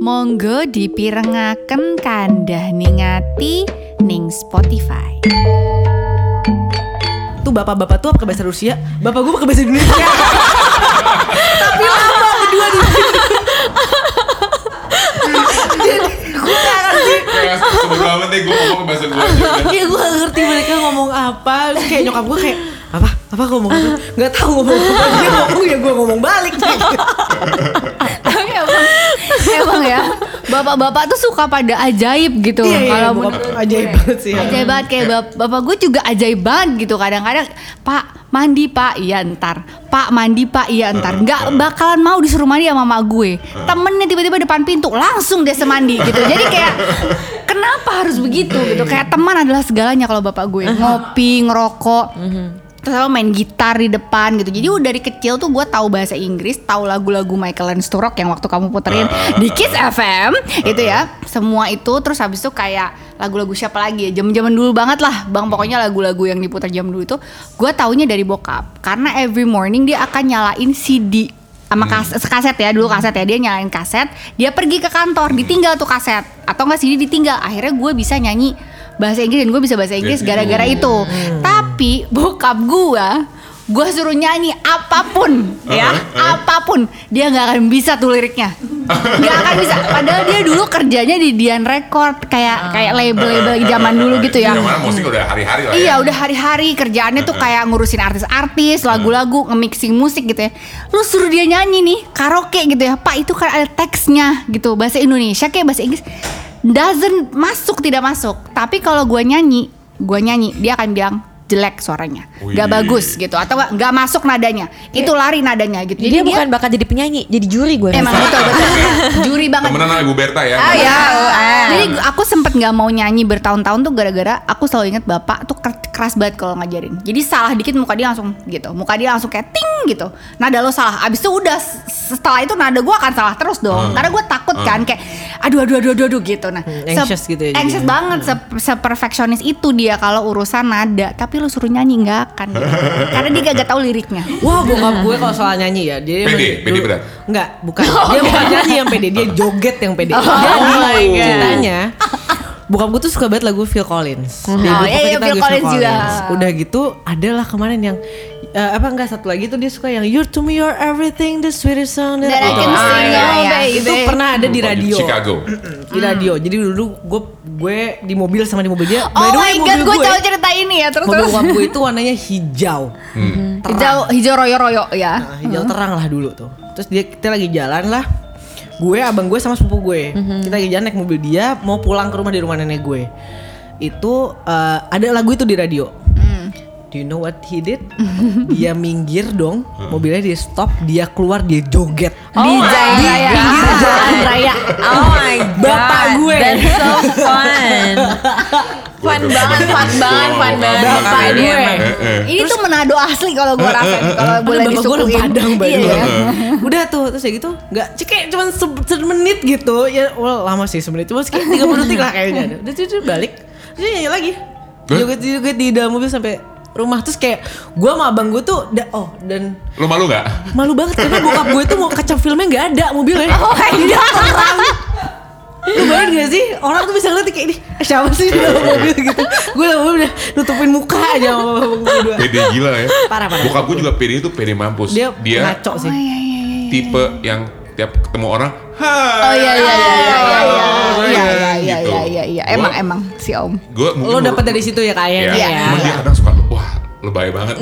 Monggo dipirengaken kandah ningati ning Spotify. Tuh bapak-bapak tuh pakai bahasa Rusia, bapak gue pakai bahasa Indonesia. Tapi lama berdua di sini. Jadi gue gak ngerti. Deh gue ngomong bahasa gue. Iya gue gak ngerti mereka ngomong apa. Terus kayak nyokap gue kayak apa apa ngomong apa nggak tahu ngomong apa dia ngomong ya gue ngomong balik emang ya, bapak-bapak tuh suka pada ajaib gitu. Iya, iya, Kalau ajaib banget sih ya. Ajaib banget kayak bap bapak gue juga ajaib banget gitu. Kadang-kadang, Pak mandi Pak, iya ntar. Pak mandi Pak, iya ntar. Nggak bakalan mau disuruh mandi sama mama gue. Temennya tiba-tiba depan pintu, langsung dia semandi gitu. Jadi kayak kenapa harus begitu gitu? Kayak teman adalah segalanya kalau bapak gue. Ngopi, ngerokok. Terus apa main gitar di depan gitu. Jadi udah dari kecil tuh gue tahu bahasa Inggris, tahu lagu-lagu Michael and Sturrock yang waktu kamu puterin di Kiss FM itu ya. Semua itu terus habis itu kayak lagu-lagu siapa lagi ya? Zaman-zaman dulu banget lah, Bang. Pokoknya lagu-lagu yang diputar jam dulu itu gue taunya dari bokap. Karena every morning dia akan nyalain CD sama kaset, kaset ya dulu kaset ya dia nyalain kaset dia pergi ke kantor ditinggal tuh kaset atau enggak CD ditinggal akhirnya gue bisa nyanyi bahasa Inggris dan gue bisa bahasa Inggris Dari gara-gara situ. itu tapi bokap gue gue suruh nyanyi apa pun ya apa pun dia nggak akan bisa tuh liriknya nggak akan bisa padahal dia dulu kerjanya di Dian Record kayak kayak label-label zaman dulu gitu ya musik udah hari-hari lah ya. Iya udah hari-hari kerjaannya tuh kayak ngurusin artis-artis, lagu-lagu, nge-mixing musik gitu ya. Lu suruh dia nyanyi nih, karaoke gitu ya. Pak itu kan ada teksnya gitu, bahasa Indonesia kayak bahasa Inggris. Doesn't masuk tidak masuk. Tapi kalau gua nyanyi, gua nyanyi, dia akan bilang jelek suaranya, Wih. nggak bagus gitu, atau nggak nggak masuk nadanya, itu lari nadanya gitu. Jadi dia bukan bakal jadi penyanyi, jadi juri gue. emang rasa. betul betul juri banget. Temenan sama Ibu Berta ya. Ah ya. Jadi aku sempet nggak mau nyanyi bertahun-tahun tuh gara-gara aku selalu inget bapak tuh ker- keras banget kalau ngajarin. Jadi salah dikit muka dia langsung gitu, muka dia langsung kayak ting gitu. Nada lo salah. Abis itu udah setelah itu nada gue akan salah terus dong. Hmm. Karena gue takut kan kayak aduh aduh aduh aduh, aduh gitu. Nah, Hmm, anxious gitu ya Anxious jadinya. banget, se, seperfeksionis itu dia kalau urusan nada. Tapi lu suruh nyanyi nggak akan. gitu. Karena dia gak tahu liriknya. Wah bokap gue kalau soal nyanyi ya dia Pede, pede berat. Enggak, bukan. Dia bukan nyanyi yang pede, dia joget yang pede. Oh Jadi my God. ceritanya Bokap gue tuh suka banget lagu Phil Collins. Oh, iya, iya, Phil Collins juga. Udah gitu, adalah kemarin yang eh, apa enggak satu lagi tuh dia suka yang You're to me you're everything the sweetest song that That I can sing, iya, oh, iya. baby. Itu pernah ada di radio. Chicago. Di radio. Jadi dulu gue gue di mobil sama di mobil dia. Oh By the way, my god, gue tahu cerita ini ya terus Mobil bokap gue itu warnanya hijau. Hijau hijau royo-royo ya. Nah, hijau terang lah dulu tuh. Terus dia kita lagi jalan lah. Gue, abang gue sama sepupu gue. Kita lagi jalan naik mobil dia mau pulang ke rumah di rumah nenek gue. Itu eh, ada lagu itu di radio. Do you know what he did? dia minggir dong, mobilnya dia stop, dia keluar dia joget. di jalan raya. pinggir jalan raya. Oh my god. Bapak gue. That's so fun. fun banget, fun banget, fun banget. Bapak gue. emang. Ini tuh Manado asli kalau gue rasa nih, kalau boleh Ada bapak gue disukuin. Padang the Iya way. ya. Udah tuh terus ya gitu nggak cek cuma se- semenit gitu ya well, lama sih semenit cuma sekitar 30 detik lah kayaknya udah dia balik terus nyanyi lagi Hah? joget joget di dalam mobil sampai rumah terus kayak gue sama abang gue tuh da- oh dan Lu malu gak? malu banget karena bokap gue tuh mau kaca filmnya nggak ada mobilnya Oh my god. lu bayangin gak sih orang tuh bisa ngeliat kayak ini eh, siapa sih di dalam mobil gitu gue dalam mobil udah nutupin muka aja sama abang gue Pede gila ya. Parah, parah. Bokap gue juga pede itu pede mampus. dia, Dia ngaco sih tipe yang tiap ketemu orang, hai. Oh iya iya iya iya iya. Iya iya saya," iya gitu. iya iya iya. Emang emang si Om. Gue lo dapet dari situ ya kayaknya Iya, ya, cuman dia kadang suka, lebay banget.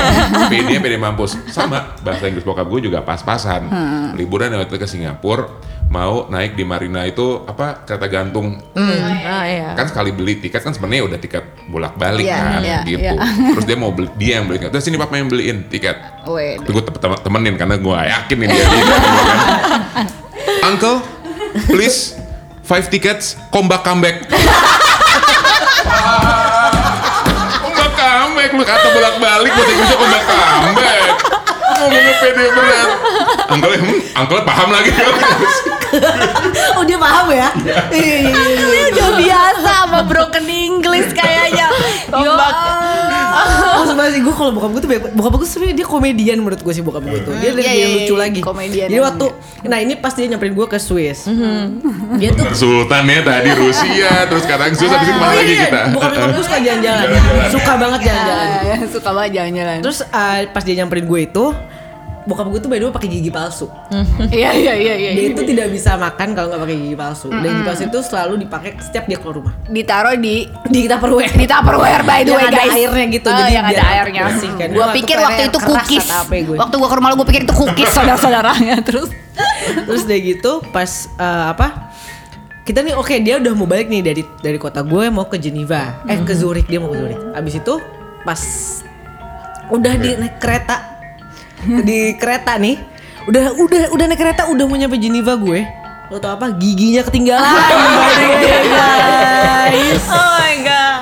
pede pede mampus. Sama bahasa Inggris bokap gue juga pas-pasan. Liburan waktu itu ke Singapura, mau naik di Marina itu apa kereta gantung. Oh iya. Kan sekali beli tiket kan sebenarnya udah tiket bolak-balik Iya, kan iya, gitu. iya. Terus dia mau beli, dia yang beli. Terus sini papa yang beliin tiket. Wait. Gue temenin karena gue yakin nih dia. dia kan. Uncle, please five tickets, comeback comeback, lu kata bolak balik bahasa Inggrisnya comeback comeback. Ngomongnya pede berat. Uncle, hmm, uncle paham lagi. oh dia paham ya Iya, iya, iya, iya. Dia udah biasa sama broken English kayaknya. Tombak. Banget sih gue kalau bokap gue tuh banyak- bokap gue sebenarnya dia komedian menurut gue sih bokap gue tuh. Dia lebih Iya, iya, lucu iya, lagi. komedian Jadi waktu nah ini pas dia nyamperin gue ke Swiss. Dia tuh Sultan ya tadi Rusia, terus sekarang Sus habis itu ke mana Oh lagi iya, kita? Bokap gue suka jalan-jalan. Suka banget jalan-jalan. Ah, suka banget jalan-jalan. Terus eh, pas dia nyamperin gue itu bokap gue tuh by the way pakai gigi palsu. Iya iya iya iya. Dia itu tidak bisa makan kalau nggak pakai gigi palsu. Dan gigi palsu itu selalu dipakai setiap dia keluar rumah. ditaruh di Di Tupperware. di Tupperware by the Yang way ada guys. airnya gitu, Oh, jadi yang ada biar airnya. bersih kan. Gua Waktu pikir waktu itu cookies. apa gue. Waktu gua ke rumah lu gua pikir itu cookies saudara-saudaranya terus. Terus dia gitu pas eh, apa? Kita nih oke dia udah mau balik nih dari dari kota gue mau ke Geneva. Eh ke Zurich dia mau ke Zurich. Abis itu pas udah di naik kereta di kereta nih udah udah udah naik kereta udah mau nyampe Geneva gue. Lo tau apa? Giginya ketinggalan. By the way, guys. Oh my god.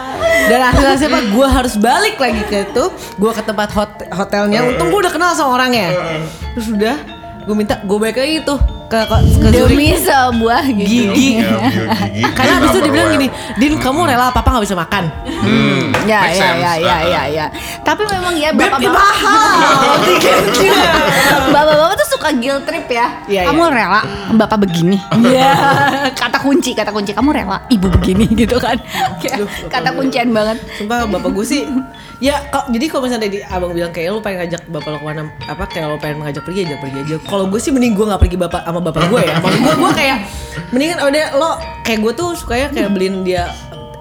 dan akhirnya siapa? Gue harus balik lagi ke itu. Gue ke tempat hot- hotelnya. Untung gue udah kenal sama orangnya. Terus udah gue minta gue balik lagi tuh ke ke, ke Zurich Demi sebuah gigi Ngambil gigi. karena abis itu dia bilang gini. Din kamu rela papa nggak bisa makan Hmm, Ya make ya sense. ya ya ya ya. Tapi memang ya bapak-bapak mahal bapak-bapak tuh suka guilt trip ya. Iya, kamu iya. rela bapak begini. Iya. kata kunci, kata kunci kamu rela ibu begini gitu kan. Kata kuncian banget. Sumpah bapak gue sih Ya kok jadi kalau misalnya di abang bilang kayak lu pengen ngajak bapak lo ke mana Apa kayak lo pengen ngajak pergi aja pergi aja Kalau gue sih mending gue gak pergi bapak sama bapak gue ya Maksud gue gue kayak Mendingan udah lo Kayak gue tuh sukanya kayak beliin dia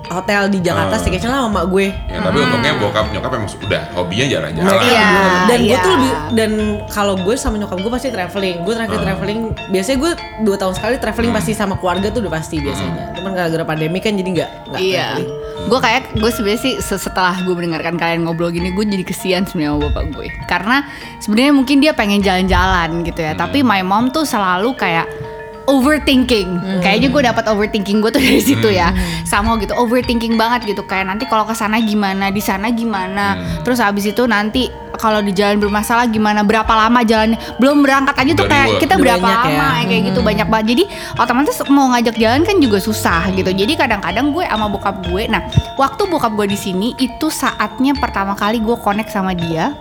hotel di Jakarta Ah. staycation lah sama mak gue Ya, tapi untungnya bokap nyokap emang udah hobinya jalan-jalan. Mereka Iya, belum. dan gue iya. tuh lebih dan kalau gue sama nyokap gue pasti traveling gue terakhir Ah. traveling biasanya gue dua tahun sekali traveling pasti sama keluarga tuh udah pasti biasanya cuman gara-gara pandemi kan jadi nggak nggak Iya. traveling. Gue kayak gue sebenarnya sih se- setelah gue mendengarkan kalian ngobrol gini gue jadi kesian sebenarnya sama bapak gue karena sebenarnya mungkin dia pengen jalan-jalan gitu ya. Tapi my mom tuh selalu kayak overthinking. Kayaknya gue dapat overthinking gue tuh dari situ ya. Sama gitu overthinking banget gitu. Kayak nanti kalau ke sana gimana di sana gimana. Terus habis itu nanti kalau di jalan bermasalah gimana berapa lama jalannya. Belum berangkat aja tuh kayak kita Udah berapa ya. lama ya kayak gitu. Banyak banget. Jadi otomatis mau ngajak jalan kan juga susah gitu. Jadi kadang-kadang gue sama bokap gue nah waktu bokap gue di sini itu saatnya pertama kali gue connect sama dia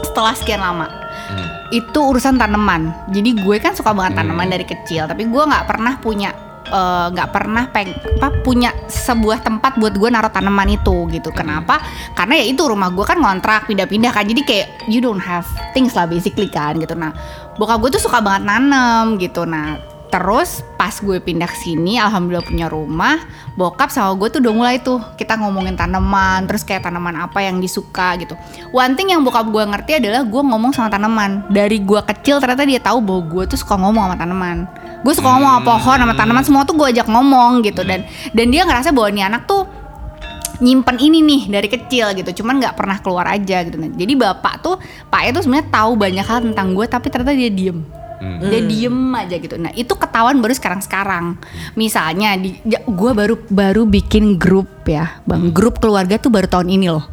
setelah sekian lama Hmm. itu urusan tanaman. Jadi gue kan suka banget tanaman dari kecil tapi gue nggak pernah punya eh, nggak pernah peng apa punya sebuah tempat buat gue naruh tanaman itu gitu. Kenapa? Karena ya itu rumah gue kan ngontrak pindah-pindah kan. Jadi kayak you don't have things lah basically kan gitu. Nah bokap gue tuh suka banget nanem gitu. Nah terus pas gue pindah ke sini alhamdulillah punya rumah bokap sama gue tuh udah mulai tuh kita ngomongin tanaman terus kayak tanaman apa yang disuka gitu. One thing yang bokap gue ngerti adalah gue ngomong sama tanaman. Dari gue kecil ternyata dia tahu bahwa gue tuh suka ngomong sama tanaman. Gue suka ngomong sama pohon sama tanaman semua tuh gue ajak ngomong gitu. Dan dan dia ngerasa bahwa nih anak tuh nyimpen ini nih dari kecil gitu cuman nggak pernah keluar aja gitu. Jadi bapak tuh pak itu sebenarnya tahu banyak hal tentang gue tapi ternyata dia diem Hmm. dia diem aja gitu. Nah itu ketahuan baru sekarang sekarang misalnya di gue baru baru bikin grup ya bang. Grup keluarga tuh baru tahun ini loh.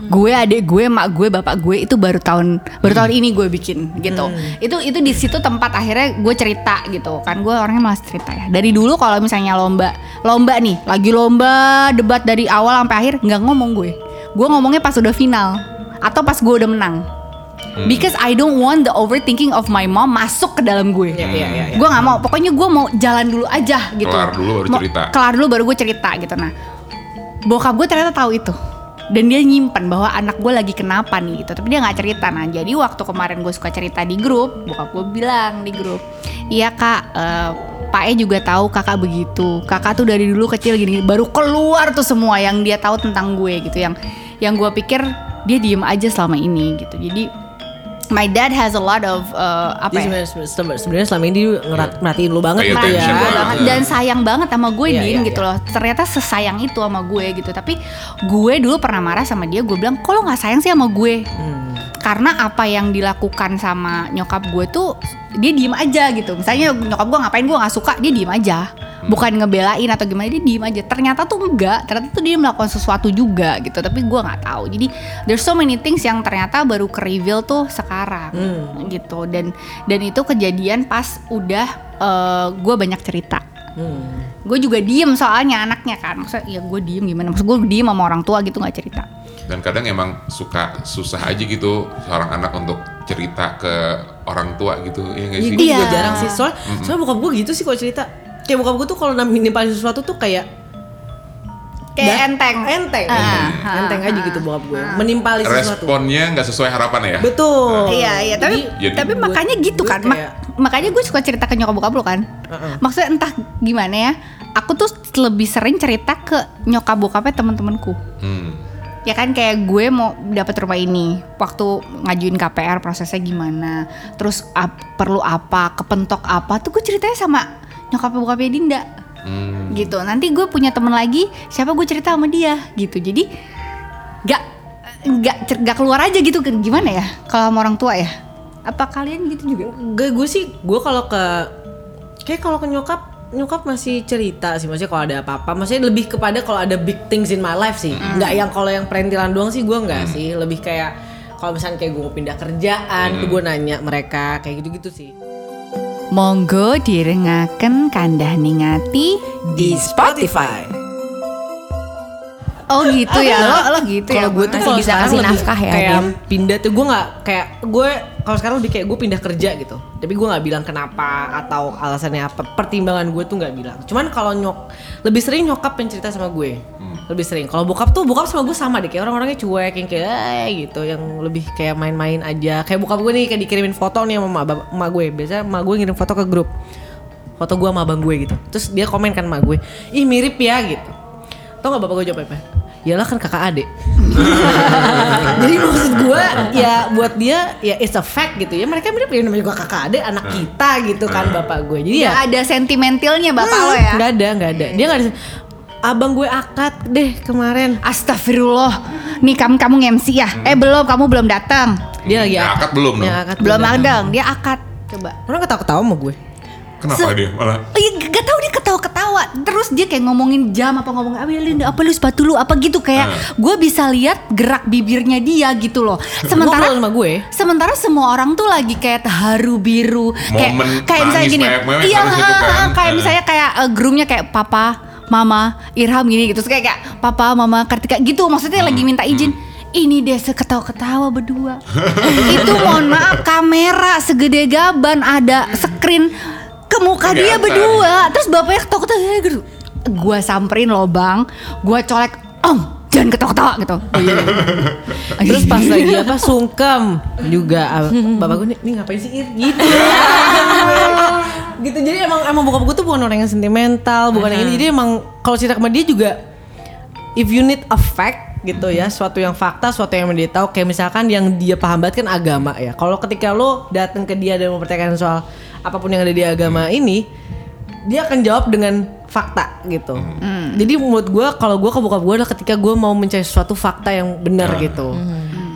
Gue adik gue mak gue bapak gue itu baru tahun baru tahun ini gue bikin gitu. Itu itu di situ tempat akhirnya gue cerita gitu. Kan gue orangnya malas cerita ya. Dari dulu kalau misalnya lomba lomba nih lagi lomba debat dari awal sampai akhir nggak ngomong gue. Gue ngomongnya pas udah final atau pas gue udah menang because I don't want the overthinking of my mom masuk ke dalam gue. Iya, iya, iya, iya. gue nggak mau. Pokoknya gue mau jalan dulu aja gitu. Kelar dulu baru Mau- cerita. kelar dulu baru gue cerita gitu. Nah bokap gue ternyata tahu itu. Dan dia nyimpan bahwa anak gue lagi kenapa nih gitu. Tapi dia nggak cerita. Nah jadi waktu kemarin gue suka cerita di grup bokap gue bilang di grup iya kak eh, Pak E juga tahu kakak begitu. Kakak tuh dari dulu kecil gini baru keluar tuh semua yang dia tahu tentang gue gitu. Yang yang gue pikir dia diem aja selama ini gitu. Jadi my dad has a lot of eh, apa Jadi ya sebenarnya selama ini dia ngerat, merhatiin lu banget gitu ya. Iya, banget. dan sayang banget sama gue Iya, Din iya, gitu iya. loh ternyata sesayang itu sama gue gitu tapi gue dulu pernah marah sama dia gue bilang kok lo nggak sayang sih sama gue Hmm. Karena apa yang dilakukan sama nyokap gue tuh dia diem aja gitu. Misalnya nyokap gue ngapain gue nggak suka dia diem aja. Bukan ngebelain atau gimana dia diem aja. Ternyata tuh enggak ternyata tuh dia melakukan sesuatu juga gitu tapi gue nggak tahu. Jadi there's so many things yang ternyata baru ke reveal tuh sekarang gitu. Dan dan itu kejadian pas udah eh, gue banyak cerita. Gue juga diem soalnya anaknya kan. Maksudnya ya gue diem gimana? Maksud gue diem sama orang tua gitu nggak cerita. Dan kadang emang suka susah aja gitu seorang anak untuk cerita ke orang tua gitu, ya nggak Iya, sih? gue juga Iya. jarang sih. Soalnya, soalnya bokap gue gitu sih kalau cerita. Kayak bokap gue tuh kalau nimpalin sesuatu tuh kayak Kayak Da- enteng. enteng, Ah, enteng, ah, enteng aja gitu bokap gue. Menimpali sesuatu. Responnya nggak sesuai harapan ya? Betul. Iya iya tapi Jadi- tapi Gue- makanya gitu gue kan Mak- kayak- makanya gue suka cerita ke nyokap bokap lo kan Heeh. maksudnya entah gimana ya aku tuh lebih sering cerita ke nyokap bokapnya teman-temanku Hmm. Ya kan kayak gue mau dapat rumah ini. Waktu ngajuin KPR prosesnya gimana? Terus ap- perlu apa? Kepentok apa? Tuh gue ceritanya sama nyokap bokapnya Dinda. Hmm. gitu. Nanti gue punya temen lagi siapa gue cerita sama dia? Gitu. Jadi nggak nggak cer- nggak keluar aja gitu. Kan gimana ya kalau sama orang tua ya? Apa kalian gitu juga? Gue gue sih gue kalau ke kayak kalau ke nyokap nyokap masih cerita sih maksudnya kalau ada apa-apa maksudnya lebih kepada kalau ada big things in my life sih. Nggak yang kalau yang perintilan doang sih gue nggak sih. Lebih kayak kalau misalnya kayak gue mau pindah kerjaan tuh gue nanya mereka kayak gitu-gitu sih. Monggo direngaken kandah ningati di Spotify oh gitu ya? Lo lo gitu ya? kalau gue tuh bisa sekarang kasih lebih nafkah ya, kayak pindah tuh gue nggak kayak gue kalau sekarang lebih kayak gue pindah kerja gitu. Tapi gue nggak bilang kenapa atau alasannya apa pertimbangan gue tuh nggak bilang. Cuman kalau nyok lebih sering nyokap yang cerita sama gue. Lebih sering. Kalau bokap tuh bokap sama gue sama deh. Kayak orang-orangnya cuek yang kayak "Eh," gitu. Yang lebih kayak main-main aja. Kayak bokap gue nih kayak dikirimin foto nih sama emak emak gue. Biasanya emak gue ngirim foto ke grup. Foto gue sama abang gue gitu. Terus dia komen kan sama gue. Ih mirip ya gitu. Tau gak bapak gue jawab apa Yalah kan kakak adik. Jadi maksud gue ya buat dia ya it's a fact gitu ya. Mereka mirip ya namanya juga kakak adik anak kita gitu kan bapak gue Jadi ya Nggak ada sentimentalnya bapak lo ya? Gak ada gak ada. Dia gak ada Abang gue akad deh kemarin. Astagfirullah. Nih kamu kamu MC ya? Eh belum kamu belum datang. Dia lagi Ya, akad. belum dong? Ya, akad belum datang. ada dia akad. Coba. Orang ketawa-ketawa sama gue. Kenapa dia malah? Oh iya gak tau dia ketawa-ketawa Terus dia kayak ngomongin jam apa ngomong apa Linda apa lu sepatu lu apa gitu kayak gue bisa lihat gerak bibirnya dia gitu loh. Sementara sama gue sementara semua orang tuh lagi kayak haru biru kayak Momen kayak misalnya gini. Iya, ah, kan. ah, kayak misalnya kayak eh, groomnya kayak papa, mama, Irham gini gitu. Terus kayak, kayak papa, mama, Kartika gitu maksudnya lagi minta izin. Ini deh seketawa-ketawa berdua. itu mohon maaf kamera segede gaban ada screen ke muka dia berdua. Terus bapaknya ketawa-ketawa gitu. Gua samperin loh bang, gua colek, om jangan ketawa-ketawa gitu. Oh, iya. Terus pas lagi apa sungkem juga ah, bapak gue nih, nih ngapain sih Ir? gitu. gitu jadi emang emang bokap gue tuh bukan orang yang sentimental, bukan yang ini. Jadi emang kalau cerita sama dia juga if you need a fact gitu ya, suatu yang fakta, suatu yang dia tahu kayak misalkan yang dia paham banget kan agama ya. Kalau ketika lo datang ke dia dan mempertanyakan soal apa pun yang ada di agama ini, dia akan jawab dengan fakta gitu. Jadi menurut gue kalau gue ke bokap gue adalah ketika gue mau mencari suatu fakta yang benar gitu.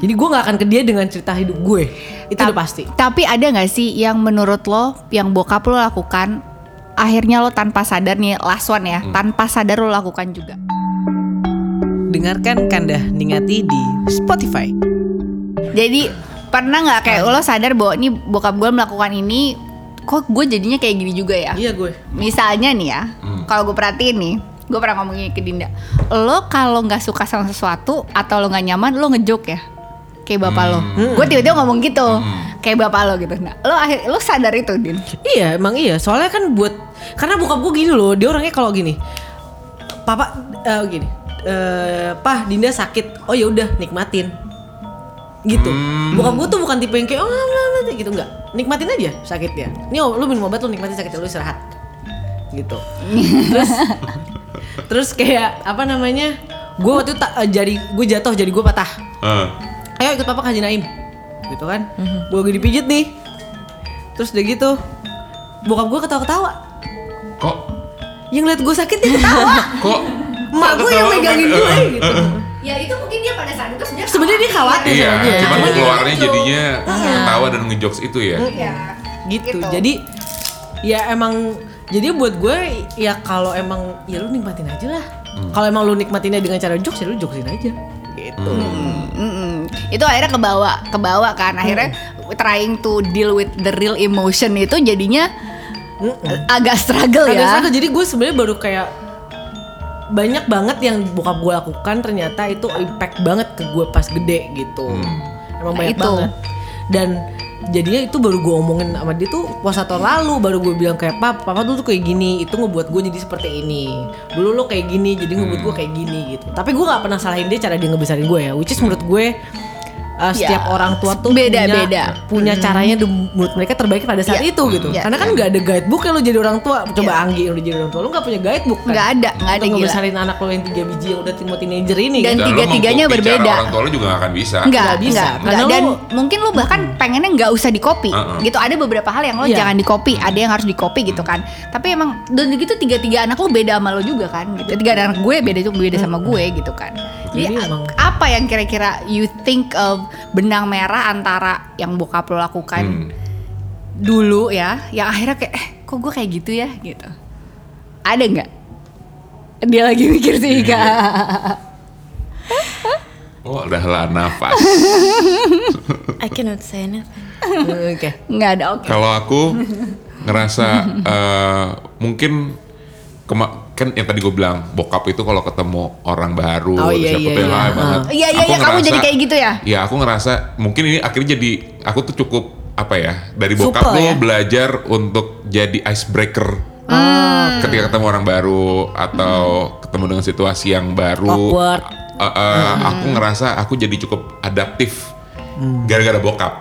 Jadi gue nggak akan ke dia dengan cerita hidup gue. Itu udah pasti. Tapi ada nggak sih yang menurut lo, yang bokap lo lakukan, akhirnya lo tanpa sadar nih last one ya, tanpa sadar lo lakukan juga. Dengarkan Kandah Ningati di Spotify. Jadi pernah nggak kayak lo sadar bahwa ini bokap gue melakukan ini, kok gue jadinya kayak gini juga ya? Iya gue. Misalnya nih ya, kalau gue perhatiin nih, gue pernah ngomongin ke Dinda, lo kalau nggak suka sama sesuatu atau lo nggak nyaman, lo ngejok ya, kayak bapak lo. Gue tiba-tiba ngomong gitu, kayak bapak lo gitu. Nah, lo akhir lo sadar itu, Din? Iya emang iya. Soalnya kan buat karena bokap gue gini loh. Dia orangnya kalau gini, papa eh, gini, eh pah Dinda sakit. Oh ya udah nikmatin. Gitu. Bokap gue tuh bukan tipe yang kayak oh lah, lah, lah," gitu enggak. Nikmatin aja sakitnya. Nih oh, lu minum obat lu nikmatin sakitnya lu istirahat. Gitu. terus terus kayak apa namanya? Gue waktu itu tak, eh, jari gue jatuh jadi gue patah. Eh. ayo ikut papa ke Haji Naim gitu kan gue lagi dipijit nih terus udah gitu bokap gue ketawa-ketawa Kok? yang liat gue sakit dia ketawa Kok? Kok gue yang megangin gue gitu. Ya itu mungkin dia pada saat itu sebenarnya sebenarnya dia khawatir Iya, gue cuman dia keluarnya ngejok. jadinya ketawa dan ngejokes itu ya. Iya. gitu. Jadi ya emang jadi buat gue ya kalau emang ya lu nikmatin aja lah. Kalau emang lu nikmatinnya dengan cara jokes ya lu jokesin aja. Gitu. Mm-mm. Itu akhirnya kebawa, kebawa kan. Akhirnya trying to deal with the real emotion itu jadinya agak struggle Agak ya. struggle. Jadi gue sebenarnya baru kayak banyak banget yang bokap gue lakukan ternyata itu impact banget ke gue pas gede gitu. Emang Nah, banyak itu. banget. Dan jadinya itu baru gue omongin sama dia tuh puasa tahun lalu baru gue bilang kayak pap papa tuh tuh kayak gini itu ngebuat gue jadi seperti ini dulu lo kayak gini jadi ngebuat gue kayak gini gitu tapi gue nggak pernah salahin dia cara dia ngebesarin gue ya which is menurut gue uh, setiap Ya, orang tua tuh beda-beda. punya, punya caranya di menurut mereka terbaik pada saat Ya. itu gitu Ya, karena kan nggak ada guidebook ya lo jadi orang tua coba Anggi yang udah jadi orang tua lo nggak punya guidebook kan Nggak ada, nggak ada, ngebesarin anak lo yang tiga biji yang udah mau teenager ini Dan gitu. Dan lo tiga-tiganya mau bicara berbeda. Orang tua lo juga gak akan bisa. Enggak, Nggak bisa. enggak, Karena enggak. Dan lu- mungkin lu bahkan pengennya nggak usah di copy. Uh-uh. Gitu. Ada beberapa hal yang lo Iya. jangan di copy, ada yang harus di copy gitu kan. Tapi emang dan gitu tiga-tiga anak lo beda sama lo juga kan. Gitu. Tiga anak gue beda itu beda sama gue gitu kan. Jadi Jadi a- emang- apa yang kira-kira you think of benang merah antara yang bokap lo lakukan Hmm. dulu ya, yang akhirnya kayak eh kok gue kayak gitu ya gitu. Ada nggak? Dia lagi mikir sih Iya. kak. Oh, udah lah nafas. I cannot say anything. Oke. Nggak ada oke. Kalau aku ngerasa eh, mungkin kema- kan yang tadi gue bilang bokap itu kalau ketemu orang baru Oh, iya, siapa iya, iya. banget. Iya, iya, Aku iya, kamu ngerasa- jadi kayak gitu ya? Iya aku ngerasa mungkin ini akhirnya jadi aku tuh cukup apa ya dari bokap Supel tuh ya? belajar untuk jadi icebreaker. Hmm. Ketika ketemu orang baru atau ketemu dengan situasi yang baru, Awkward. eh, eh, aku ngerasa aku jadi cukup adaptif gara-gara bokap.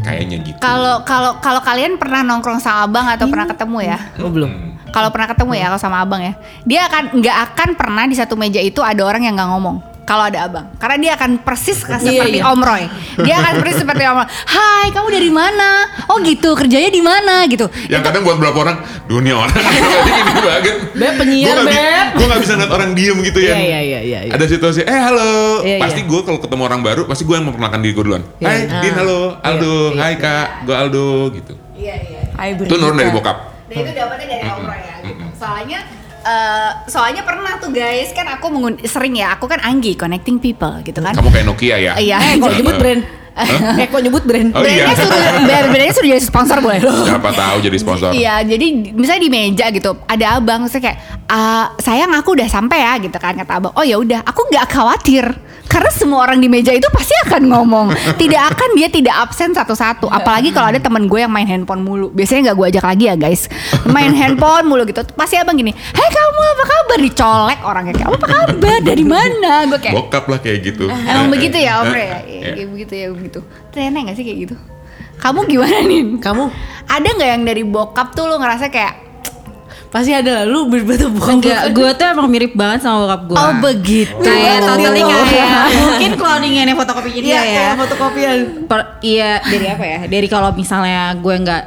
Kayaknya gitu. Kalau kalau kalau kalian pernah nongkrong sama abang atau pernah ketemu ya? Oh belum. Kalau pernah ketemu ya kalau sama abang ya, dia akan nggak akan pernah di satu meja itu ada orang yang nggak ngomong. Kalau ada abang, karena dia akan persis seperti iya. Om Roy. Dia akan persis seperti Om Roy. Hai, kamu dari mana? Oh gitu, kerjanya di mana gitu. yang kadang buat beberapa orang dunia orang jadi gini banget Beb, penyiar, Beb. gua nggak bisa ngeliat orang diem gitu ya Iya, iya, iya, iya, iya. ada situasi eh halo Iya, pasti iya. gue kalau ketemu orang baru pasti gue yang memperkenalkan diri gue duluan Iya, hai iya. Din halo Aldo Iya, hai kak gue Aldo gitu Iya iya. Itu nurun dari bokap Dan itu dapetnya dari Roy ya. Gitu. Soalnya eh, soalnya pernah tuh guys kan aku mengun- sering ya aku kan Anggi connecting people gitu kan. kamu kayak Nokia ya Iya. Eh kok nyebut brand? eh kok nyebut brand? Oh, iya. Brandnya sudah brand- brandnya sudah jadi sponsor boleh loh. siapa tahu jadi sponsor Iya, jadi misalnya di meja gitu, ada abang, saya kayak, "Ah, sayang aku udah sampai ya, gitu kan kata abang. Oh ya udah, aku nggak khawatir, karena semua orang di meja itu pasti akan ngomong. Tidak akan dia tidak absen satu-satu. Apalagi kalau ada temen gue yang main handphone mulu. Biasanya nggak gue ajak lagi ya guys, main handphone mulu gitu. Pasti abang gini, Hei kamu apa kabar? Dicolek orangnya kayak, apa kabar? Dari mana? Gue kayak, bokap lah kayak gitu emang begitu ya Om Re ya? Iya. Kayak begitu ya begitu. Ternyata nggak sih kayak gitu? Kamu gimana nih? Kamu Ada nggak yang dari bokap tuh lo ngerasa kayak pasti ada lah lu berbeda bukan Enggak, gue tuh emang mirip banget sama bokap gue. Oh begitu. Kayak totally kayak mungkin cloningannya fotokopi ini Iya, ya. kayak fotokopian. Iya dari apa ya? Dari kalau misalnya gue nggak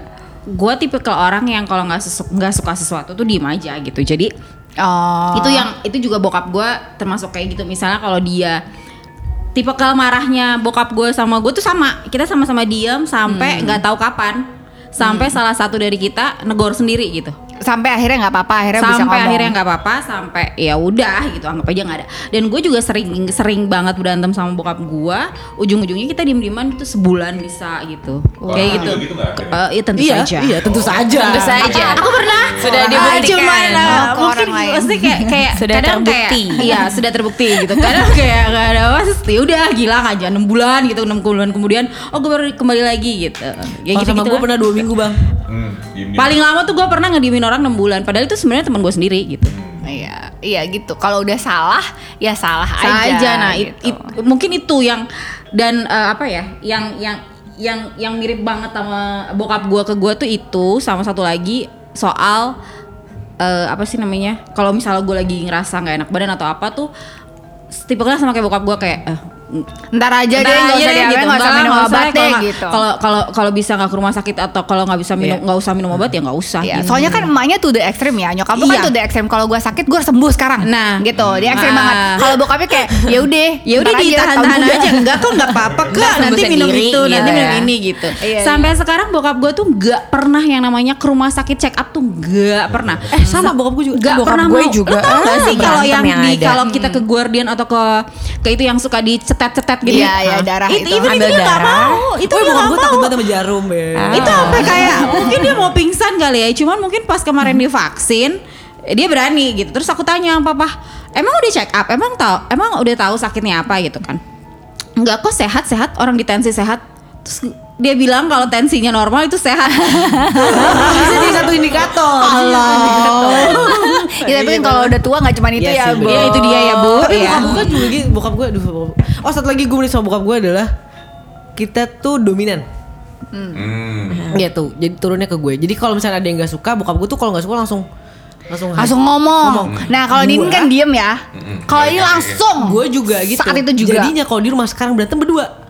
gue tipe ke orang yang kalau nggak nggak suka sesuatu tuh diem aja gitu. Jadi Oh. itu yang itu juga bokap gue termasuk kayak gitu. Misalnya kalau dia tipe ke marahnya bokap gue sama gue tuh sama. Kita sama-sama diem sampai nggak tahu kapan. Sampai salah satu dari kita negor sendiri gitu. Sampai akhirnya nggak apa-apa akhirnya bisa sampai ngomong. akhirnya nggak apa-apa sampai ya udah gitu anggap aja nggak ada. Dan gue juga sering sering banget berantem sama bokap gue ujung-ujungnya kita diem dieman itu sebulan bisa gitu. Wah, kayak gitu, gitu eh, iya tentu Iya, saja. iya tentu saja. tentu saja. aku pernah Sudah Ah, dibuktikan. Oh, uh, ke mungkin orang lain. pasti kayak kayak Sudah kadang terbukti. kayak iya sudah terbukti gitu. Kadang kayak nggak ada pasti udah gila aja enam bulan gitu enam bulan kemudian oh gue baru kembali lagi gitu. Ya Kalau gitu sama gitu gue pernah dua minggu bang. Hmm, paling lama tuh gue pernah ngediemin orang 6 bulan padahal itu sebenarnya teman gue sendiri gitu iya iya gitu kalau udah salah ya salah, saja. aja Nah, it- gitu. it- mungkin itu yang dan eh, apa ya, yang yang yang yang mirip banget sama bokap gua ke gua tuh itu sama satu lagi soal eh, apa sih namanya? Kalau misalnya gue lagi ngerasa nggak enak badan atau apa tuh tipenya sama kayak bokap gua kayak eh, ntar aja deh Ntar nggak aja usah deh, diambil nggak usah minum nggak usah obat deh nggak- gitu Kalau kalau kalau bisa nggak ke rumah sakit atau kalau nggak bisa minum Iya. nggak usah minum obat ya nggak usah. Iya, gitu. soalnya kan emaknya tuh the extreme ya, nyokap lu kan Iya. tuh the extreme. Kalau gue sakit, gue sembuh sekarang. Nah. gitu, dia ekstrim Ah. banget. Kalau bokapnya kayak, ya udah, ya udah tahun muda." aja enggak kok enggak apa-apa kok Nggak nanti minum itu nanti gitu minum ini gitu Iya, sampai sekarang bokap gue tuh nggak pernah yang namanya ke rumah sakit check up tuh nggak pernah Eh sama bokap gue juga. nggak Bokap pernah gue juga. Lo tau nggak sih kalau yang, di kalau kita ke Guardian atau ke ke itu yang suka dicetak cetet-cetet gini. Iya, iya, darah It- itu. Even itu Ambil dia mau. Itu dia bokap nggak gue mau. takut banget sama jarum, be. Itu sampai kayak mungkin dia mau pingsan kali ya. Cuman mungkin pas kemarin divaksin eh, dia berani gitu. Terus aku tanya sama papa, emang udah check up? Emang tahu? Emang udah tahu sakitnya apa gitu kan? Enggak kok sehat sehat orang di tensi sehat. Terus dia bilang kalau tensinya normal itu sehat. Bisa jadi satu indikator. ya tapi kalau udah tua nggak cuma itu Iya ya, sih, Bu. bener. Iya, itu dia ya, Bu. Tapi Iya. bokap gue juga gitu, bokap gue aduh. bokap- Oh, satu lagi gue beli sama bokap gue adalah kita tuh dominan. Hmm. Gitu. Jadi turunnya ke gue. Jadi kalau misalnya ada yang nggak suka, bokap gue tuh kalau nggak suka langsung langsung Langsung ngomong. Nah, kalau Gua- kan diem ya. Kalau ini Balik lagi. langsung. gue juga gitu. Saat itu juga. Jadinya kalau di rumah sekarang berantem berdua.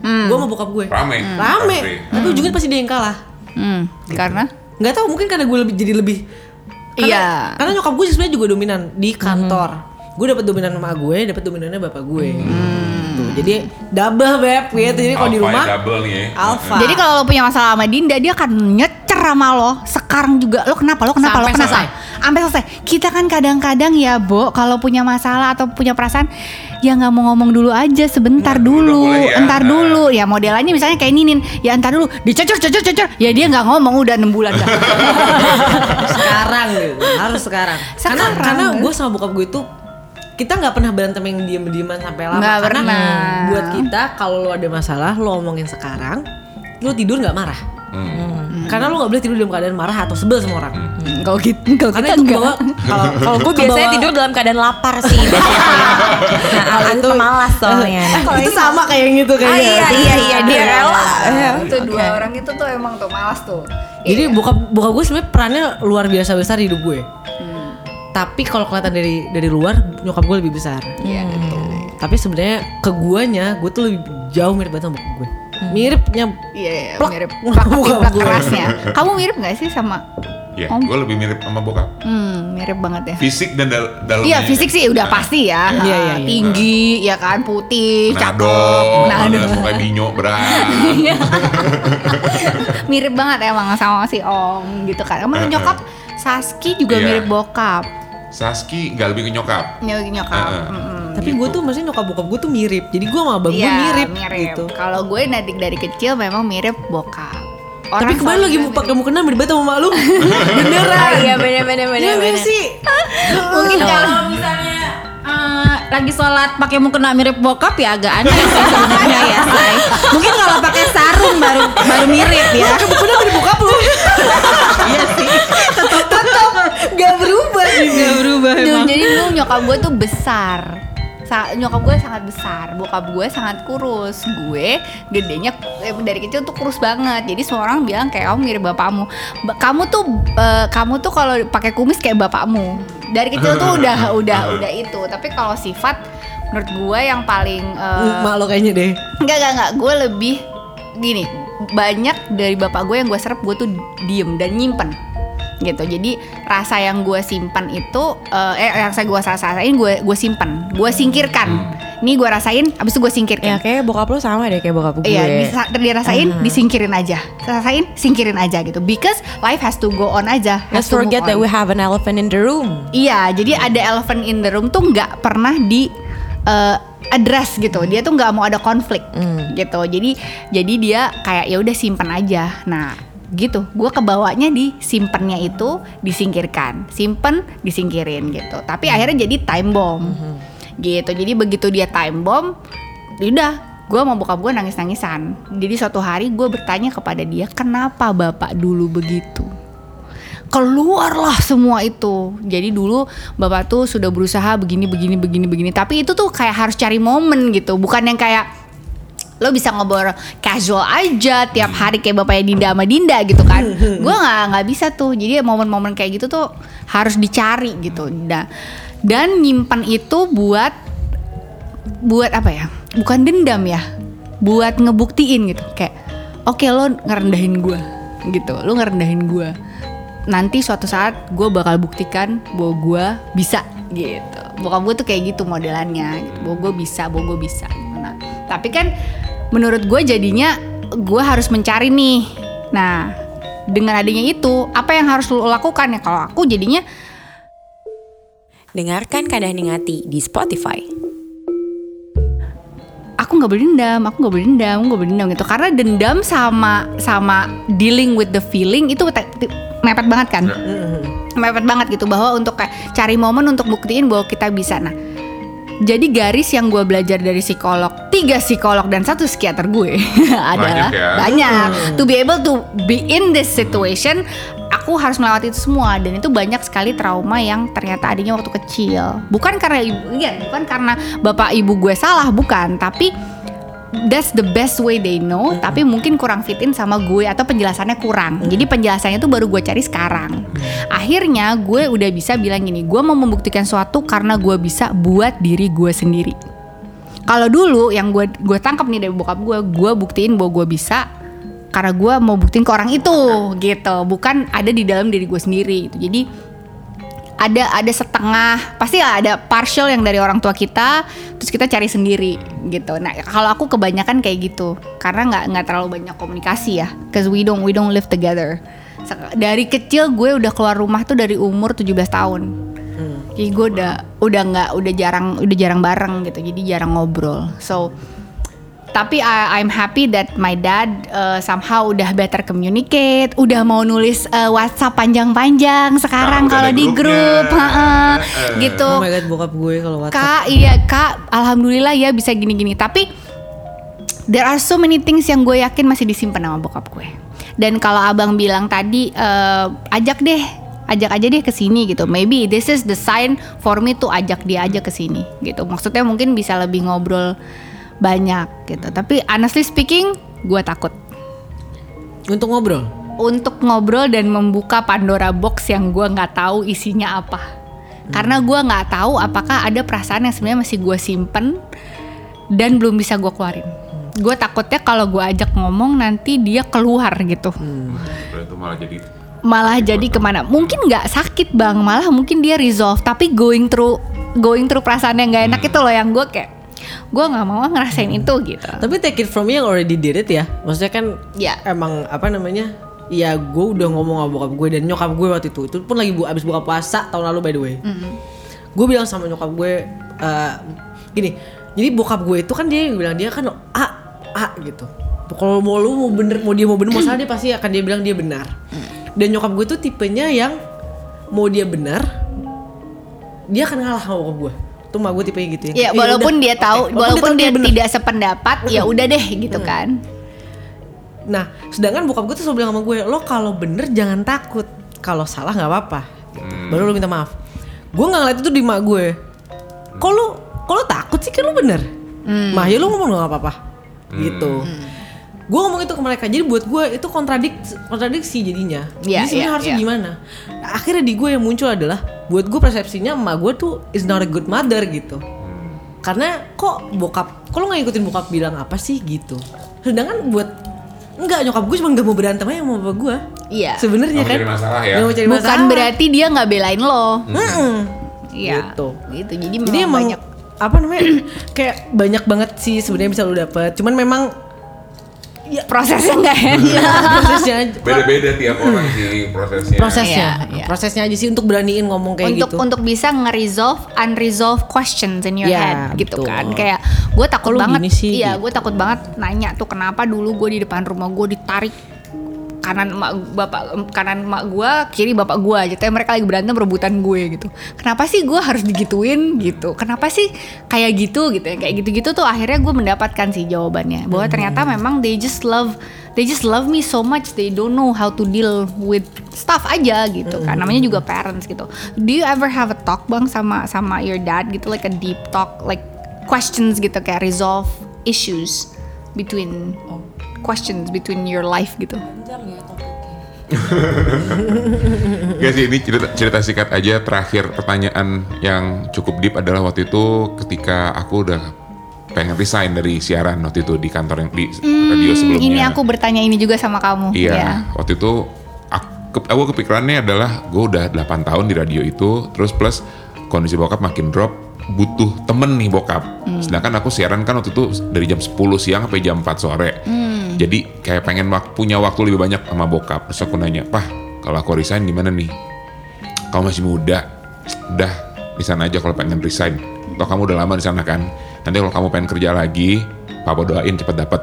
Gue sama bokap gue. Rame. Rame. Pasti. Tapi ujungnya pasti dia yang kalah. Hmm, karena Nggak tahu mungkin karena gue lebih jadi lebih karena, Iya. Karena nyokap gue sebenarnya juga dominan di kantor. Gue dapat dominan sama gue, dapat dominannya bapak gue. Tuh, jadi double beb gitu. Jadi kalau di Alpha rumah double nih ya. alpha. Jadi kalau lo punya masalah sama Dinda, dia akan nyecer sama lo. Sekarang juga lo kenapa? Lo kenapa? Sampai lo kenapa? selesai. Sampai selesai. Kita kan kadang-kadang ya, Bo, kalau punya masalah atau punya perasaan, ya nggak mau ngomong dulu aja, sebentar Nggak, dulu ya. entar Nah. dulu. Ya modelannya misalnya kayak Ninin, ya entar dulu, dicocor, cocor, cocor. Ya dia nggak ngomong udah enam bulan dah. sekarang gitu. Harus sekarang. Sekarang, karena karena kan? gue sama bokap gue itu kita nggak pernah berantem yang diem-dieman sampai lama. Nggak karena pernah. buat kita kalau lo ada masalah lo omongin sekarang, lo tidur nggak marah. Hmm. Karena lo nggak boleh tidur dalam keadaan marah atau sebel sama orang. Kalau gitu, kalau Karena kita itu enggak. kebawa kalau Kalau gue biasanya tidur dalam keadaan lapar sih. nah, itu pemalas soalnya. itu sama kayak yang gitu Ah, kayaknya. iya iya iya dia rela. itu dua orang itu tuh emang tuh malas tuh. Jadi bokap bokap gue sebenarnya perannya luar biasa besar di hidup gue. Tapi kalau kelihatan dari dari luar nyokap gue lebih besar. Iya gitu. Tapi sebenarnya ke guanya gue tuh lebih jauh mirip banget sama bokap gue. Miripnya Iya, iya, Plak. mirip plak plak kerasnya. Kamu mirip gak sih sama? Ya, Om. gue lebih mirip sama bokap. Hmm, mirip banget ya. Fisik dan dal dalamnya. Iya fisik sih udah pasti ya. Iya, iya, iya. Tinggi, ya kan putih, Nado, cakep. Nado. Pokoknya binyo berat. Iya. mirip banget emang sama si Om gitu kan. Emang Eh, nyokap Saski juga Iya. mirip bokap. Saski nggak lebih ke nyokap. Nyokap. nyokap. Eh, eh. mm-mm. Tapi gue tuh maksudnya nyokap bokap gue tuh mirip. Jadi gue sama abang gue Iya, mirip, mirip. gitu. Kalau gue dari dari kecil memang mirip bokap. tapi kemarin lagi bilang pakai mukena mirip banget sama mak lu. Beneran. Iya bener bener bener. Nggak bener. sih? Mungkin kalau misalnya eh, lagi sholat pakai mukena mirip bokap ya agak aneh sih sebenarnya ya say. Mungkin kalau pakai sarung baru baru mirip ya. Mukena mirip bokap lu. Iya sih. Gak berubah sih. Gak berubah emang. jadi dulu nyokap gue tuh besar. Sa- nyokap gue sangat besar, bokap gue sangat kurus. Gue gedenya eh, dari kecil tuh kurus banget. Jadi semua orang bilang kayak kamu mirip bapakmu. Ba- kamu tuh eh, kamu tuh kalau pakai kumis kayak bapakmu. Dari kecil tuh udah udah udah itu. Tapi kalau sifat menurut gue yang paling eh, Mak lo kayaknya deh. Enggak, enggak, enggak. Gue lebih gini. Banyak dari bapak gue yang gue serap gue tuh diem dan nyimpen gitu. Jadi rasa yang gue simpan itu eh, eh yang saya gue rasain gue gue simpan, gue singkirkan. Ini gue rasain, abis itu gue Ya singkirkan. kayak bokap lu sama deh kayak bokap gue. Iya, bisa dirasain, disingkirin aja. Rasain, singkirin aja gitu. Because life has to go on aja. Let's forget that we have an elephant in the room. Iya, jadi ada elephant in the room tuh nggak pernah di eh, address gitu. Dia tuh nggak mau ada konflik gitu. Jadi jadi dia kayak ya udah simpen aja. Nah gitu, gue kebawanya di simpennya itu disingkirkan, simpen disingkirin gitu. Tapi akhirnya jadi time bomb gitu. Jadi begitu dia time bomb, udah gue mau bokap gue nangis nangisan. Jadi suatu hari gue bertanya kepada dia, kenapa bapak dulu begitu? keluarlah semua itu. Jadi dulu bapak tuh sudah berusaha begini begini begini begini. Tapi itu tuh kayak harus cari momen gitu, bukan yang kayak lo bisa ngobrol casual aja tiap hari kayak bapaknya Dinda sama Dinda gitu kan. Gue nggak nggak bisa tuh. Jadi momen-momen kayak gitu tuh harus dicari gitu. Nah, dan nyimpan itu buat buat apa ya? Bukan dendam ya, buat ngebuktiin gitu. Kayak oke lo ngerendahin gue gitu, lo ngerendahin gue. Nanti suatu saat gue bakal buktikan bahwa gue bisa gitu. Bokap gue tuh kayak gitu modelannya, gitu. bahwa gue bisa, bahwa gue bisa. Nah, tapi kan menurut gue jadinya gue harus mencari nih. Nah, dengan adanya itu, apa yang harus lo lakukan ya? Kalau aku jadinya Dengarkan Kadang Hati di Spotify. aku nggak boleh dendam, aku nggak boleh dendam, aku nggak boleh dendam gitu. Karena dendam sama sama dealing with the feeling itu te- te- mepet banget kan, mepet banget gitu bahwa untuk kayak cari momen untuk buktiin bahwa kita bisa. Nah, jadi garis yang gue belajar dari psikolog, tiga psikolog dan satu psikiater gue adalah ya. banyak. To be able to be in this situation, aku harus melewati itu semua dan itu banyak sekali trauma yang ternyata adanya waktu kecil. Bukan karena ibu, iya, bukan karena bapak ibu gue salah, bukan, tapi that's the best way they know, tapi mungkin kurang fit in sama gue atau penjelasannya kurang. Jadi penjelasannya tuh baru gue cari sekarang. Akhirnya gue udah bisa bilang gini, gue mau membuktikan suatu karena gue bisa buat diri gue sendiri. Kalau dulu yang gue gue tangkap nih dari bokap gue, gue buktiin bahwa gue bisa karena gue mau buktiin ke orang itu gitu, bukan ada di dalam diri gue sendiri. Gitu. Jadi ada ada setengah pasti ada partial yang dari orang tua kita terus kita cari sendiri gitu. Nah kalau aku kebanyakan kayak gitu karena nggak nggak terlalu banyak komunikasi ya cause we don't we don't live together. Dari kecil gue udah keluar rumah tuh dari umur 17 tahun. Jadi gue udah udah nggak udah jarang udah jarang bareng gitu jadi jarang ngobrol. So tapi I, I'm happy that my dad uh, somehow udah better communicate, udah mau nulis uh, WhatsApp panjang-panjang sekarang Nah, kalau di grup, heeh, Eh. gitu. Oh my god bokap gue kalau WhatsApp. Kak, iya kak, alhamdulillah ya bisa gini-gini. Tapi there are so many things yang gue yakin masih disimpan sama bokap gue. Dan kalau abang bilang tadi, eh, ajak deh, ajak aja deh ke sini gitu. Maybe this is the sign for me to ajak dia aja ke sini gitu. Maksudnya mungkin bisa lebih ngobrol banyak gitu. Tapi honestly speaking, gue takut Untuk ngobrol. untuk ngobrol dan membuka Pandora box yang gue nggak tahu isinya apa. Karena gue nggak tahu apakah ada perasaan yang sebenarnya masih gue simpen dan belum bisa gue keluarin. Gue takutnya kalau gue ajak ngomong nanti dia keluar gitu. Itu malah jadi Malah jadi ke mana? Mungkin nggak sakit bang, malah mungkin dia resolve. Tapi going through going through perasaan yang nggak enak itu loh yang gue kayak gue nggak mau ngerasain itu gitu. Tapi take it from me yang already did it ya. Maksudnya kan Ya. emang apa namanya? Ya gue udah ngomong sama bokap gue dan nyokap gue waktu itu. Itu pun lagi bu abis buka puasa tahun lalu by the way. Gue bilang sama nyokap gue eh, gini. Jadi bokap gue itu kan dia yang bilang dia kan a a gitu. Kalau mau lu mau bener mau dia mau bener mau salah dia pasti akan dia bilang dia benar. Dan nyokap gue tuh tipenya yang mau dia benar dia akan ngalah sama bokap gue. Tuh mak gue tipenya gitu Ya "Eh, walaupun udah, dia oke." tahu, walaupun dia bener. tidak sependapat, ya udah deh gitu kan. Nah, sedangkan bokap gue tuh selalu bilang sama gue, lo kalau bener jangan takut, kalau salah nggak apa-apa. Baru lo minta maaf. Gue nggak ngeliat itu di mak gue. Kok lo takut sih kan lo bener. Mah ya lo ngomong nggak apa-apa. Gitu. Gue ngomong itu ke mereka, jadi buat gue itu kontradik, kontradiksi jadinya. Iya, jadi sebenarnya iya, harusnya iya. gimana? Nah, akhirnya di gue yang muncul adalah, buat gue persepsinya emak gue tuh is not a good mother gitu. Karena kok bokap, lo nggak ngikutin bokap bilang apa sih gitu. Sedangkan buat enggak nyokap gue cuma nggak mau berantem aja sama bapak gue. Iya. Sebenarnya Nggak mau kan. cari masalah ya? Mau cari Bukan masalah. berarti dia nggak belain lo. Mm-mm. Iya. Gitu. Gitu. Jadi, Jadi memang emang banyak. apa namanya kayak banyak banget sih sebenarnya bisa lo dapet. Cuman memang ya prosesnya nggak enak. iya, prosesnya beda-beda tiap orang sih prosesnya. prosesnya Iya, iya. prosesnya aja sih untuk beraniin ngomong kayak untuk gitu. untuk bisa nge-resolve unresolved questions in your Iya, head gitu betul. kan kayak gue takut lu banget sih? iya Gitu. gue takut banget nanya tuh kenapa dulu gue di depan rumah gue ditarik kanan emak bapak kanan emak gue kiri bapak gue gitu mereka lagi berantem rebutan gue gitu. Kenapa sih gue harus digituin gitu? Kenapa sih kayak gitu gitu ya? Kayak gitu-gitu tuh akhirnya gue mendapatkan sih jawabannya. Bahwa ternyata memang they just love they just love me so much they don't know how to deal with stuff aja gitu kan. Namanya juga parents gitu. Do you ever have a talk bang sama sama your dad gitu? Like a deep talk like questions gitu kayak resolve issues between questions between your life gitu Gak sih ini cerita, cerita singkat aja terakhir pertanyaan yang cukup deep adalah waktu itu ketika aku udah pengen resign dari siaran waktu itu di kantor yang di radio sebelumnya. Hmm, ini aku bertanya ini juga sama kamu Iya, ya. waktu itu aku, aku kepikirannya adalah gue udah 8 tahun di radio itu, terus plus kondisi bokap makin drop, butuh temen nih bokap. Hmm. Sedangkan aku siaran kan waktu itu dari jam 10 siang sampai jam 4 sore. Hmm. Jadi kayak pengen wak- punya waktu lebih banyak sama bokap. Terus aku nanya, Pah, kalau aku resign gimana nih? Kamu masih muda, udah di sana aja kalau pengen resign. Toh kamu udah lama di sana kan. Nanti kalau kamu pengen kerja lagi, papa doain cepet dapet.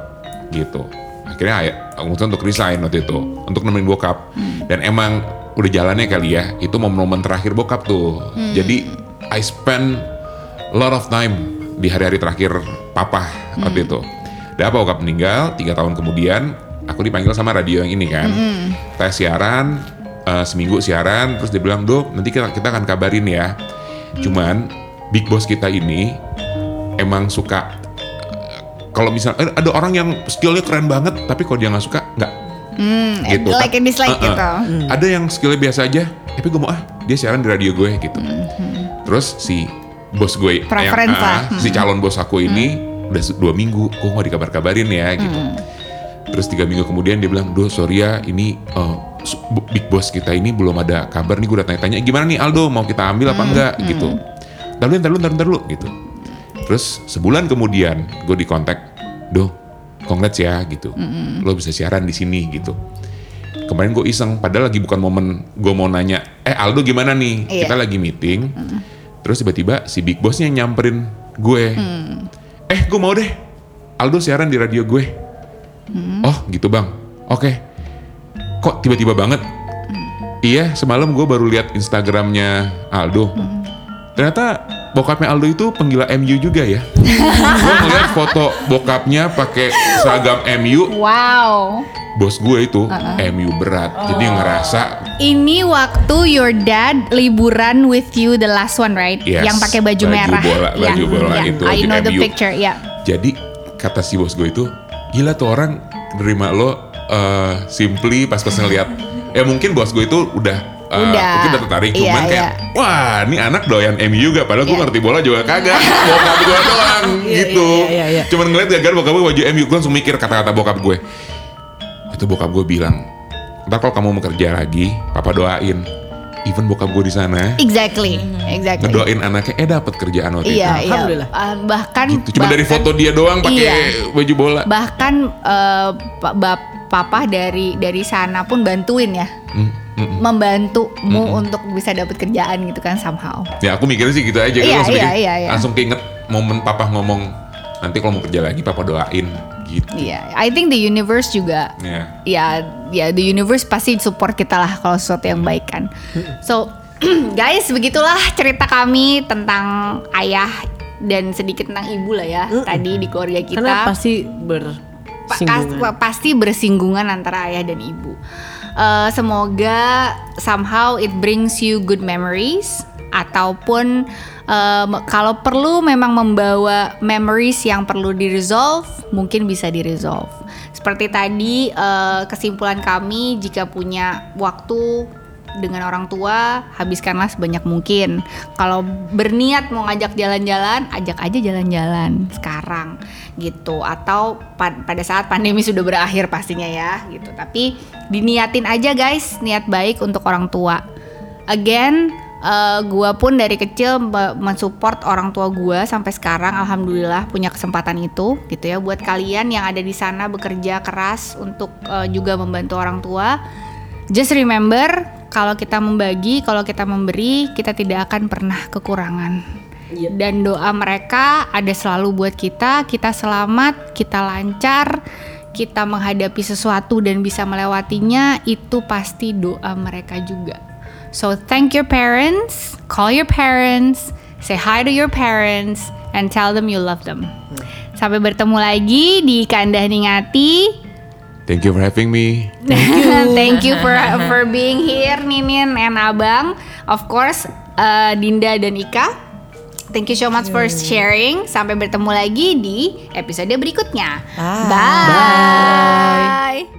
Gitu. Akhirnya ayah aku mutusin untuk resign waktu itu untuk nemenin bokap. Dan emang udah jalannya kali ya itu momen-momen terakhir bokap tuh. Jadi I spend a lot of time di hari-hari terakhir papa waktu itu apa bokap meninggal tiga tahun kemudian aku dipanggil sama radio yang ini kan tes siaran eh, seminggu siaran terus dia bilang dok nanti kita kita akan kabarin ya cuman big boss kita ini emang suka kalau misal eh, ada orang yang skillnya keren banget tapi kalau dia nggak suka nggak Hmm, gitu. like and dislike Uh-uh. gitu. Ada yang skillnya biasa aja, tapi gue mau ah dia siaran di radio gue gitu. Terus si bos gue, Hmm. Ah, lah. Hmm. si calon bos aku ini udah dua minggu, kok nggak dikabar-kabarin ya gitu. Hmm. Terus tiga minggu kemudian dia bilang, Duh sorry ya ini bu- big boss kita ini belum ada kabar nih gue udah tanya-tanya gimana nih Aldo mau kita ambil Hmm. apa enggak gitu. Ntar dulu, ntar dulu, ntar, dulu gitu. Terus sebulan kemudian gue dikontak, Duh congrats ya gitu. Lo bisa siaran di sini gitu. Kemarin gue iseng, padahal lagi bukan momen gue mau nanya, eh Aldo gimana nih? Iya. Kita lagi meeting, terus tiba-tiba si Big Bossnya nyamperin gue, eh gue mau deh, Aldo siaran di radio gue. Oh gitu bang, oke. Kok tiba-tiba banget? Iya, semalam gue baru lihat Instagramnya Aldo. Ternyata bokapnya Aldo itu penggila MU juga ya. gue ngeliat foto bokapnya pakai seragam MU, Wow. Bos gue itu MU berat. Jadi ngerasa Ini waktu your dad liburan with you the last one right? Yes, Yang pakai baju, baju merah. bola- Ya, baju bola ya. itu I know the MU. picture, ya. Jadi kata si bos gue itu gila tuh orang nerima lo eh, simply pas pas ngeliat ya mungkin bos gue itu udah eh, Udah. mungkin udah tertarik Iya, cuman kayak iya. wah ini anak doyan MU gak padahal gue Iya. ngerti bola juga kagak bokap gue doang Iya, gitu iya, iya, iya. cuman ngeliat gara-gara bokap gue baju MU gue langsung mikir kata-kata bokap gue itu bokap gue bilang ntar kalau kamu mau kerja lagi papa doain even bokap gue di sana Exactly, exactly. ngedoain anaknya eh dapat kerjaan waktu Iya, itu iya. Alhamdulillah. Uh, bahkan gitu. Cuma dari foto dia doang pakai Iya. baju bola. bahkan pa- bap- papa dari dari sana pun bantuin ya Hmm, hmm, hmm. membantumu untuk bisa dapat kerjaan gitu kan somehow Ya aku mikirnya sih gitu aja. Iya, langsung, iya, mikir- iya, iya. langsung keinget momen papa ngomong nanti kalau mau kerja lagi papa doain gitu. Iya, I think the universe juga Ya. ya ya the universe pasti support kita lah kalau sesuatu yang baik kan. So guys begitulah cerita kami tentang ayah dan sedikit tentang ibu lah ya tadi di keluarga kita. Karena pasti Pa- bersinggungan. kas- pasti bersinggungan antara ayah dan ibu. Eh, semoga somehow it brings you good memories ataupun me- kalau perlu memang membawa memories yang perlu di resolve mungkin bisa di resolve. Seperti tadi eh, kesimpulan kami jika punya waktu dengan orang tua habiskanlah sebanyak mungkin. Kalau berniat mau ngajak jalan-jalan, ajak aja jalan-jalan sekarang gitu. Atau pa- pada saat pandemi sudah berakhir pastinya ya gitu. Tapi diniatin aja guys, niat baik untuk orang tua. Again, eh, gua pun dari kecil me- mensupport orang tua gua sampai sekarang alhamdulillah punya kesempatan itu gitu ya buat kalian yang ada di sana bekerja keras untuk eh, juga membantu orang tua Just remember, kalau kita membagi, kalau kita memberi, kita tidak akan pernah kekurangan. Iya. Dan doa mereka ada selalu buat kita, kita selamat, kita lancar, kita menghadapi sesuatu dan bisa melewatinya, itu pasti doa mereka juga. So thank your parents, call your parents, say hi to your parents, and tell them you love them. Sampai bertemu lagi di Kandah Ningati. Thank you for having me. Thank you for for being here Ninin and Abang. Of course uh, Dinda dan Ika. Thank you so much for sharing. Sampai bertemu lagi di episode berikutnya. Bye. Bye.